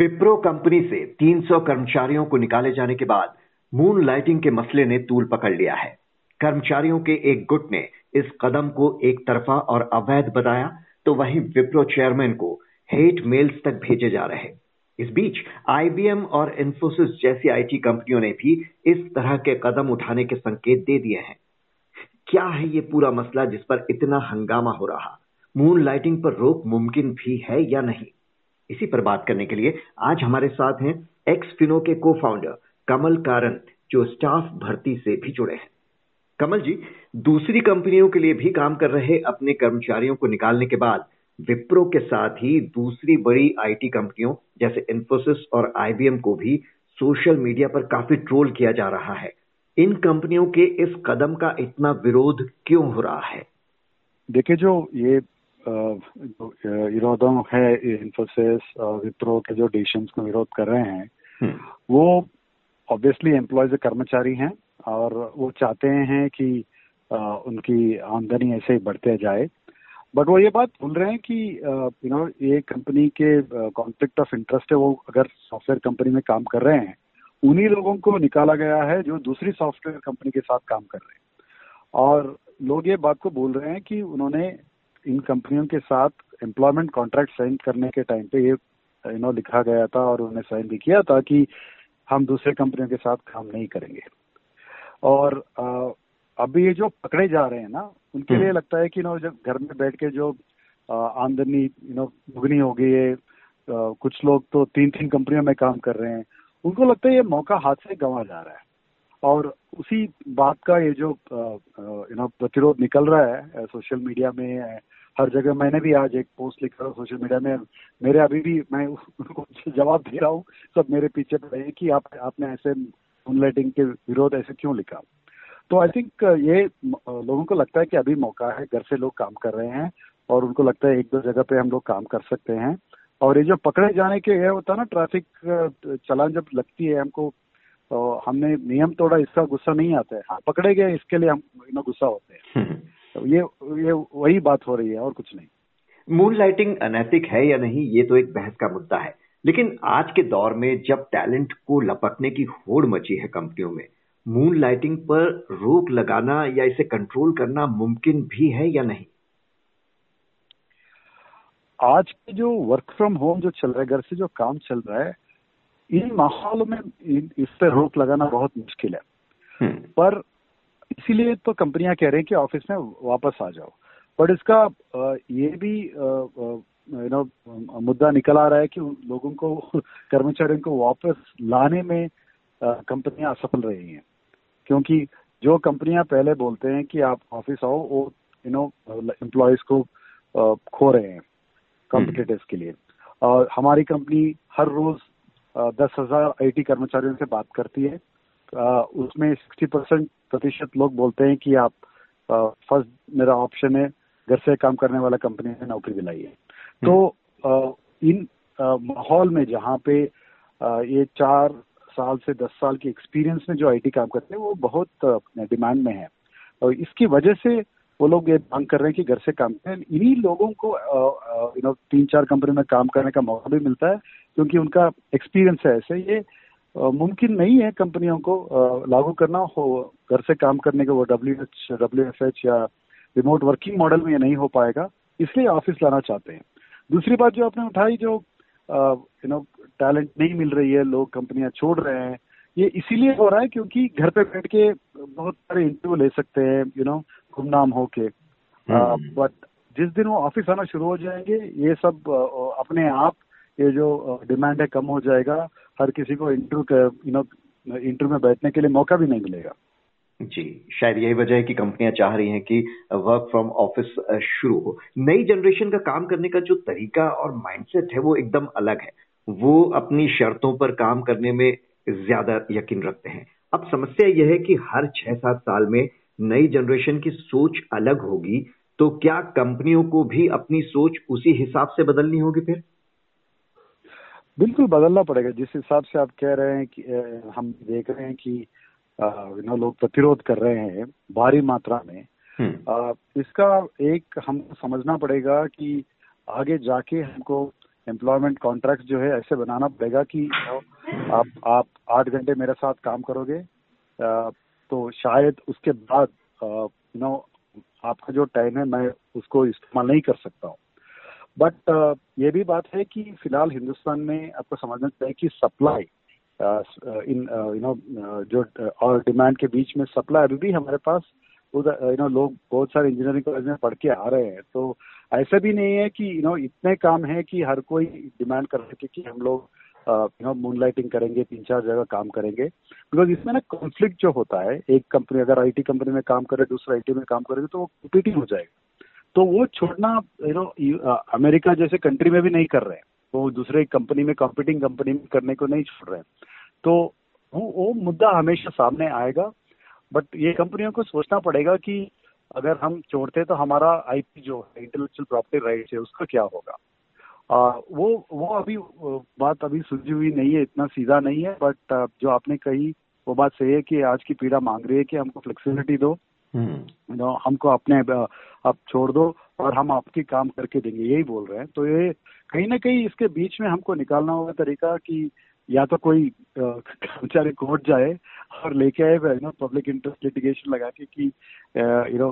Wipro company से 300 कर्मचारियों को निकाले जाने के बाद मून लाइटिंग के मसले ने तूल पकड़ लिया है। कर्मचारियों के एक गुट ने इस कदम को एक तरफा और अवैध बताया तो वहीं विप्रो चेयरमैन को हेट मेल्स तक भेजे जा रहे इस बीच, आईबीएम और इंफोसिस जैसी आईटी कंपनियों ने भी इस तरह के कदम उठाने के संकेत दे दिए हैं। क्या है ये पूरा मसला जिस पर इतना हंगामा हो रहा? मून लाइटिंग पर रोक मुमकिन भी है या नहीं? इसी पर बात करने के लिए आज हमारे साथ हैं एक्स फिनो के को फाउंडर कमल कारण, जो स्टाफ भर्ती से भी जुड़े हैं। कमल जी, दूसरी कंपनियों के लिए भी काम कर रहे अपने कर्मचारियों को निकालने के बाद विप्रो के साथ ही दूसरी बड़ी आईटी कंपनियों जैसे इंफोसिस और आईबीएम को भी सोशल मीडिया पर काफ़ी ट्रोल किया जा रहा है। इन कंपनियों के इस कदम का इतना विरोध क्यों हो रहा है? देखिए जो ये विरोधों है इंफोसिस विप्रो के जो डिसीज़न को विरोध कर रहे हैं हम्म। वो ऑब्वियसली एम्प्लॉयज़ कर्मचारी हैं और वो चाहते हैं कि उनकी आमदनी ऐसे ही बढ़ते जाए बट वो ये बात भूल रहे हैं कि यू नो ये कंपनी के कॉन्फ्लिक्ट ऑफ़ इंटरेस्ट है वो अगर सॉफ्टवेयर कंपनी में काम कर रहे हैं उन्हीं लोगों को निकाला गया है जो दूसरी सॉफ्टवेयर कंपनी के साथ काम कर रहे हैं और लोग ये बात को बोल रहे हैं कि उन्होंने इन कंपनियों के साथ एम्प्लॉयमेंट कॉन्ट्रैक्ट साइन करने के टाइम पे ये यू नो लिखा गया था और उन्होंने साइन भी किया था कि हम दूसरे कंपनियों के साथ काम नहीं करेंगे और अभी ये जो पकड़े जा रहे हैं ना उनके लिए हम्म। लगता है कि नो जब घर में बैठ के जो आमदनी यू नो दुगनी हो गई है कुछ लोग तो तीन तीन कंपनियों में काम कर रहे हैं उनको लगता है ये मौका हाथ से गंवा जा रहा है और उसी बात का ये जो यू नो प्रतिरोध निकल रहा है सोशल मीडिया में हर जगह मैंने भी आज एक पोस्ट लिखा था सोशल मीडिया में। मेरे अभी भी मैं उनको जवाब दे रहा हूँ, सब मेरे पीछे पड़े हैं कि आप, आपने ऐसे मूनलाइटिंग के विरोध ऐसे क्यों लिखा? तो आई थिंक ये लोगों को लगता है कि अभी मौका है, घर से लोग काम कर रहे हैं और उनको लगता है एक दो जगह पे हम लोग काम कर सकते हैं। और ये जो पकड़े जाने के, ये होता है ना ट्रैफ़िक चलान जब लगती है, हमको तो हमने नियम तोड़ा इसका गुस्सा नहीं आता है। हाँ पकड़े गए इसके लिए हम ना गुस्सा होते हैं। हम्म। तो ये ये वही बात हो रही है और कुछ नहीं। मून लाइटिंग अनैतिक है या नहीं ये तो एक बहस का मुद्दा है। लेकिन आज के दौर में जब टैलेंट को लपटने की होड़ मची है कंपनियों में मून लाइटिंग पर रोक लगाना या इसे कंट्रोल करना मुमकिन भी है या नहीं? आज के जो वर्क फ्रॉम होम जो चल रहा है घर से जो काम चल रहा है इन माहौलों में इस पर रोक लगाना बहुत मुश्किल है। हम्म। पर इसीलिए तो कंपनियाँ कह रही हैं कि ऑफ़िस में वापस आ जाओ। बट इसका ये भी यू नो मुद्दा निकल आ रहा है कि लोगों को कर्मचारियों को वापस लाने में कंपनियाँ असफल रही हैं। क्योंकि जो कंपनियाँ पहले बोलते हैं कि आप ऑफ़िस आओ वो यू नो एम्प्लॉयज़ को खो रहे हैं कॉम्पिटेटिव के लिए। और हमारी कंपनी हर रोज दस हज़ार आईटी कर्मचारियों से बात करती है। उसमें सिक्सटी परसेंट प्रतिशत लोग बोलते हैं कि आप फ़र्स्ट मेरा ऑप्शन है घर से काम करने वाला कंपनी में नौकरी दिलाई है। तो इन माहौल में जहाँ पे ये चार साल से दस साल की एक्सपीरियंस में जो आईटी काम करते हैं वो बहुत डिमांड में है। और इसकी वजह से वो लोग ये मांग कर रहे हैं कि घर से काम करें। इन्हीं लोगों को यू नो तीन चार कंपनी में काम करने का मौका भी मिलता है, क्योंकि उनका एक्सपीरियंस है ऐसे। ये मुमकिन नहीं है कंपनियों को लागू करना हो। घर से काम करने के वो W H W F H या रिमोट वर्किंग मॉडल में ये नहीं हो पाएगा, इसलिए ऑफ़िस लाना चाहते हैं। दूसरी बात जो आपने उठाई जो यू नो टैलेंट नहीं मिल रही है, लोग कंपनियाँ छोड़ रहे हैं, ये इसीलिए हो रहा है क्योंकि घर पे बैठ के बहुत सारे इंटरव्यू ले सकते हैं यू नो गुमनाम होके। But hmm. जिस दिन वो ऑफ़िस आना शुरू हो जाएँगे ये सब अपने आप ये जो डिमांड है कम हो जाएगा। हर किसी को इंटरव्यू यू नो इंटरव्यू में बैठने के लिए मौका भी नहीं मिलेगा। जी शायद यही वजह है कि कंपनियाँ चाह रही हैं कि वर्क फ्रॉम ऑफ़िस शुरू हो। नई जनरेशन का काम करने का जो तरीका और माइंडसेट है वो एकदम अलग है। वो अपनी शर्तों पर काम करने में ज़्यादा यकीन रखते हैं। अब समस्या यह है कि हर छह सात साल में नई जनरेशन की सोच अलग होगी तो क्या कंपनियों को भी अपनी सोच उसी हिसाब से बदलनी होगी फिर बिल्कुल बदलना पड़ेगा जिस हिसाब से आप कह रहे हैं कि हम देख रहे हैं कि नो लोग प्रतिरोध कर रहे हैं भारी मात्रा में हम्म। इसका एक हमको समझना पड़ेगा कि आगे जाके हमको एम्प्लॉयमेंट कॉन्ट्रैक्ट जो है ऐसे बनाना पड़ेगा कि आप आप आठ घंटे मेरे साथ काम करोगे तो शायद उसके बाद यू नो आपका जो टाइम है मैं उसको इस्तेमाल नहीं कर सकता हूँ। बट uh, ये भी बात है कि फ़िलहाल हिंदुस्तान में आपको समझना चाहिए कि सप्लाई इन यू नो जो और डिमांड के बीच में सप्लाई अभी भी हमारे पास उधर यू नो लोग बहुत सारे इंजीनियरिंग कॉलेज में पढ़ के आ रहे हैं। तो ऐसा भी नहीं है कि यू you नो know, इतने काम है कि हर कोई डिमांड कर सके कि हम लोग यू नो मून लाइटिंग करेंगे, तीन चार जगह काम करेंगे। बिकॉज़ इसमें ना कॉन्फ्लिक्ट जो होता है, एक कंपनी अगर आईटी कंपनी में काम करे, दूसरा आईटी में काम करेगा तो वो कॉम्पिटिंग हो जाएगा। तो वो छोड़ना यू नो अमेरिका जैसे कंट्री में भी नहीं कर रहे हैं। वो दूसरे कंपनी में कॉम्पिटिंग कंपनी में करने को नहीं छोड़ रहे हैं। तो वो वो मुद्दा हमेशा सामने आएगा। बट ये कंपनियों को सोचना पड़ेगा कि अगर हम छोड़ते तो हमारा आईपी जो है इंटेलेक्चुअल प्रॉपर्टी राइट है, उसका क्या होगा? वो वो अभी बात अभी सुलझी हुई नहीं है इतना सीधा नहीं है बट जो आपने कही वो बात सही है कि आज की पीड़ा मांग रही है कि हमको फ्लेक्सिबिलिटी दो हम्म। नो हमको अपने आप छोड़ दो और हम आपके काम करके देंगे यही बोल रहे हैं तो ये कहीं ना कहीं इसके बीच में हमको निकालना होगा तरीका कि या तो कोई कर्मचारी कोर्ट जाए और लेके आए you know public interest litigation लगा के कि यू नो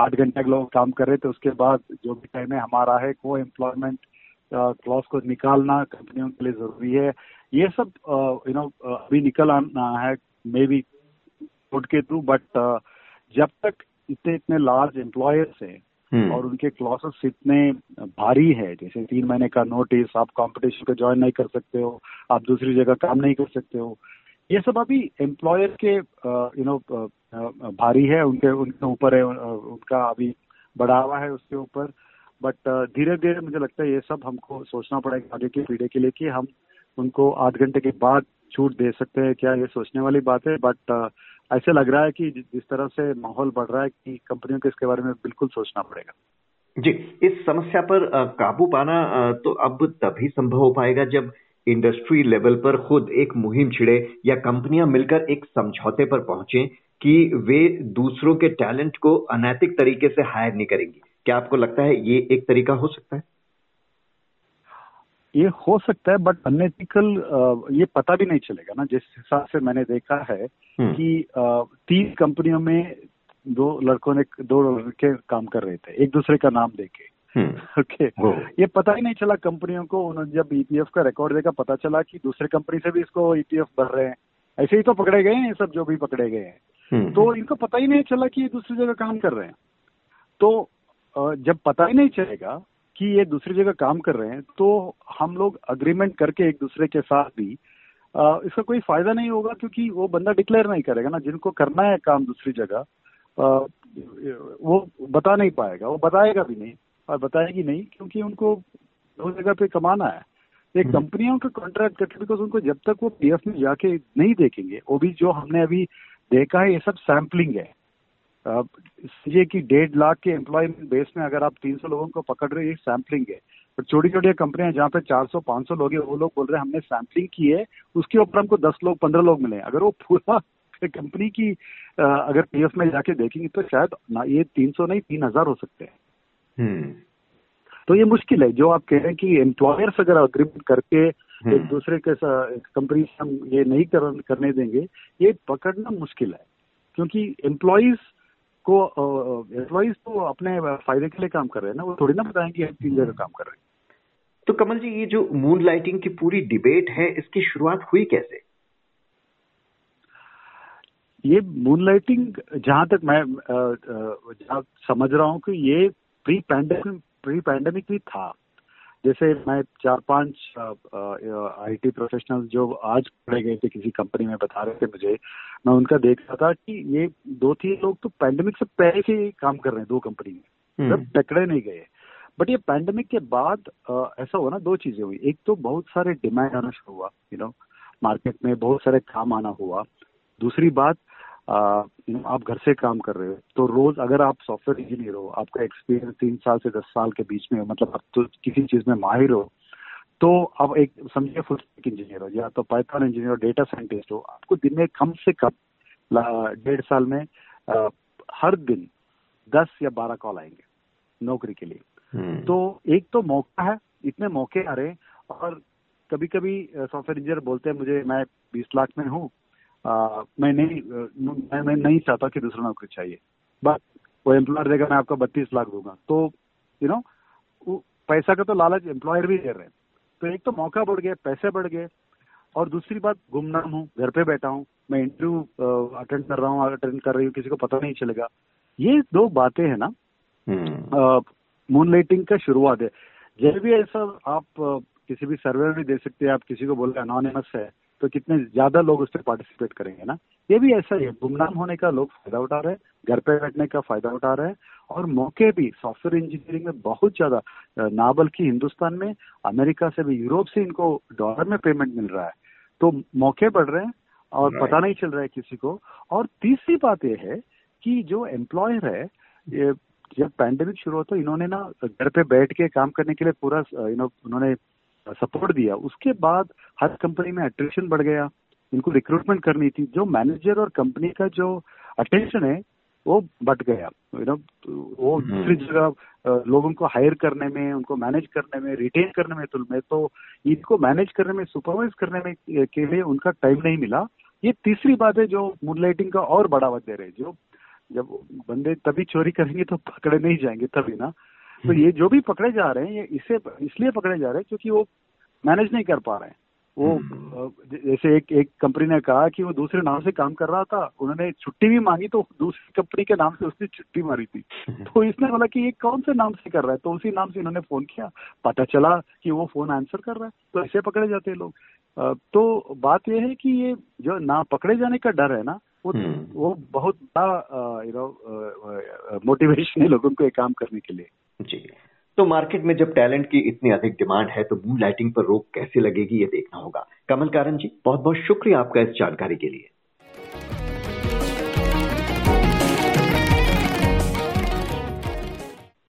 आठ घंटे लोग काम कर रहे थे उसके बाद जो भी टाइम है हमारा है को एम्प्लॉयमेंट क्लॉज को निकालना कंपनियों के लिए ज़रूरी है। ये सब यू नो अभी निकल आना है मे बी कोर्ट के थ्रू बट जब तक इतने इतने लार्ज एम्प्लॉयर्स हैं हम्म। और उनके क्लॉसेस इतने भारी है जैसे तीन महीने का नोटिस आप कंपटीशन को ज्वाइन नहीं कर सकते हो आप दूसरी जगह काम नहीं कर सकते हो। ये सब अभी एम्प्लॉयर के यू नो भारी है उनके उनके ऊपर है उनका अभी बढ़ावा है उसके ऊपर। बट धीरे धीरे मुझे लगता है ये सब हमको सोचना पड़ेगा आगे की पीढ़ी के लिए कि हम उनको आध घंटे के बाद छूट दे सकते हैं क्या ये सोचने वाली बात है? बट ऐसे लग रहा है कि जिस तरह से माहौल बढ़ रहा है कि कंपनियों को इसके बारे में बिल्कुल सोचना पड़ेगा। जी, इस समस्या पर काबू पाना तो अब तभी संभव हो पाएगा जब इंडस्ट्री लेवल पर खुद एक मुहिम छिड़े या कंपनियाँ मिलकर एक समझौते पर पहुँचे कि वे दूसरों के टैलेंट को अनैतिक तरीके से हायर नहीं करेंगी। क्या आपको लगता है ये एक तरीका हो सकता है? ये हो सकता है बट अनएथिकल ये पता भी नहीं चलेगा ना। जिस हिसाब से मैंने देखा है हम्म। कि तीन कंपनियों में दो लड़कों ने दो लड़के काम कर रहे थे एक दूसरे का नाम देके। ओके हम्म। ये पता ही नहीं चला कंपनियों को उन्होंने जब ईपीएफ e का रिकॉर्ड देखा पता चला कि दूसरे कंपनी से भी इसको ईपीएफ e भर रहे हैं। ऐसे ही तो पकड़े गए हैं सब जो भी पकड़े गए हैं। हम्म। तो इनको पता ही नहीं चला कि ये दूसरी जगह काम कर रहे हैं। तो जब पता ही नहीं चलेगा कि ये दूसरी जगह काम कर रहे हैं तो हम लोग अग्रीमेंट करके एक दूसरे के साथ भी इसका कोई फ़ायदा नहीं होगा क्योंकि वो बंदा डिक्लेयर नहीं करेगा ना जिनको करना है काम दूसरी जगह वो बता नहीं पाएगा वो बताएगा भी नहीं और बताएगी नहीं क्योंकि उनको दो जगह पे कमाना है एक हम्म। कंपनियों का कॉन्ट्रैक्ट करके बिकॉज़ उनको जब तक वो पीएफ में जाके नहीं देखेंगे वो भी जो हमने अभी देखा है ये सब सैम्पलिंग है समझिए कि डेढ़ लाख के एम्प्लॉयमेंट बेस में अगर आप 300 लोगों को पकड़ रहे हो ये सैम्पलिंग है। पर छोटी छोटी कंपनियाँ जहाँ पे 400 500 लोग हैं वो लोग बोल रहे हैं हमने सैम्पलिंग की है उसके ऊपर हमको 10 लोग 15 लोग मिले अगर वो पूरा कंपनी की अगर पीएफ में जाके देखेंगे तो शायद ना ये 300 नहीं तीन हज़ार हो सकते हैं। हम्म। तो ये मुश्किल है। जो आप कह रहे हैं कि एम्प्लॉयर्स अगर अग्रीमेंट करके हम्म। एक दूसरे के कंपनी से हम ये नहीं कर, करने देंगे ये पकड़ना मुश्किल है। क्योंकि एम्प्लॉयज़ को एम्प्लॉज तो अपने फ़ायदे के लिए काम कर रहे हैं ना? वो थोड़ी ना बताएँगे हम तीन जगह काम कर रहे हैं। तो कमल जी ये जो मून लाइटिंग की पूरी डिबेट है इसकी शुरुआत हुई कैसे? ये मून लाइटिंग जहाँ तक मैं जहाँ समझ रहा हूँ कि ये प्री पैंडेमिक प्री पैंडेमिक भी था। जैसे मैं चार पाँच आईटी प्रोफेशनल जो आज पढ़े गए थे किसी कंपनी में बता रहे थे मुझे मैं उनका देख रहा था कि ये दो तीन लोग तो पैंडेमिक से पहले से ही काम कर रहे हैं दो कंपनी में। मतलब टकरे नहीं गए। बट ये पैंडेमिक के बाद आ, ऐसा हुआ ना दो चीज़ें हुई। एक तो बहुत सारे डिमांड आना शुरू हुआ यू नो मार्केट में बहुत सारे काम आना हुआ। दूसरी बात आप घर से काम कर रहे हो तो रोज अगर आप सॉफ्टवेयर इंजीनियर हो आपका एक्सपीरियंस तीन साल से दस साल के बीच में हो मतलब आप तो किसी चीज़ में माहिर हो तो आप एक समझिए फुल इंजीनियर हो या तो पाइथन इंजीनियर डेटा साइंटिस्ट हो आपको दिन में कम से कम डेढ़ साल में आ, हर दिन दस या बारह कॉल आएँगे नौकरी के लिए हम्म। तो एक तो मौका है इतने मौके आ रहे हैं और कभी कभी सॉफ्टवेयर इंजीनियर बोलते हैं मुझे मैं बीस लाख में हूँ मैं नहीं मैं, मैं नहीं चाहता कि दूसरा नौकरी चाहिए। बट वो एम्प्लॉयर देगा मैं आपको बत्तीस लाख दूँगा। तो यू नो पैसा का तो लालच एम्प्लॉयर भी दे रहे हैं। तो एक तो मौका बढ़ गया पैसे बढ़ गए। और दूसरी बात गुमनाम हूँ घर पे बैठा हूँ मैं इंटरव्यू अटेंड कर रहा हूँ अटेंड कर रही हूँ किसी को पता नहीं चलेगा। ये दो बातें है ना। मून लाइटिंग का शुरुआत है। जब भी ऐसा आप किसी भी सर्वे में दे सकते हैं आप किसी को बोल रहे अनोनिमस है तो कितने ज़्यादा लोग उस पर पार्टिसिपेट करेंगे ना? ये भी ऐसा ही है। गुमनाम होने का लोग फ़ायदा उठा रहे हैं घर पे बैठने का फ़ायदा उठा रहे हैं और मौके भी सॉफ्टवेयर इंजीनियरिंग में बहुत ज़्यादा ना बल्कि हिंदुस्तान में अमेरिका से भी यूरोप से इनको डॉलर में पेमेंट मिल रहा है। तो मौके बढ़ रहे हैं और पता नहीं चल रहा है किसी को। और तीसरी बात यह है कि जो एम्प्लॉयर है ये जब पैंडेमिक शुरू हो तो इन्होंने ना घर पे बैठ के काम करने के लिए पूरा यू नो उन्होंने सपोर्ट दिया। उसके बाद हर कंपनी में अट्रेशन बढ़ गया। इनको रिक्रूटमेंट करनी थी। जो मैनेजर और कंपनी का जो अटेंशन है वो बट गया। यू नो वो हम्म। दूसरी जगह लोगों को हायर करने में उनको मैनेज करने में रिटेन करने में तुल में तो इनको मैनेज करने में सुपरवाइज करने में के लिए उनका टाइम नहीं मिला। ये तीसरी बात है जो मूनलाइटिंग का और बढ़ावा दे रहे जो जब बंदे तभी चोरी करेंगे तो पकड़े नहीं जाएँगे तभी ना। तो ये जो भी पकड़े जा रहे हैं ये इसे इसलिए पकड़े जा रहे हैं क्योंकि वो मैनेज नहीं कर पा रहे हैं। वो हम्म। जैसे एक एक कंपनी ने कहा कि वो दूसरे नाम से काम कर रहा था उन्होंने छुट्टी भी मांगी तो दूसरी कंपनी के नाम से उसने छुट्टी मारी थी। हम्म। तो इसने बोला कि ये कौन से नाम से कर रहा है? तो उसी नाम से इन्होंने फ़ोन किया। पता चला कि वो फ़ोन आंसर कर रहा है। तो ऐसे पकड़े जाते हैं लोग। तो बात यह है कि ये जो ना पकड़े जाने का डर है ना वो हम्म। वो बहुत बड़ा यू नो मोटिवेशन है लोगों को ये काम करने के लिए। जी। तो मार्केट में जब टैलेंट की इतनी अधिक डिमांड है तो मून लाइटिंग पर रोक कैसे लगेगी, ये देखना होगा। कमल कारण जी बहुत बहुत शुक्रिया आपका इस जानकारी के लिए।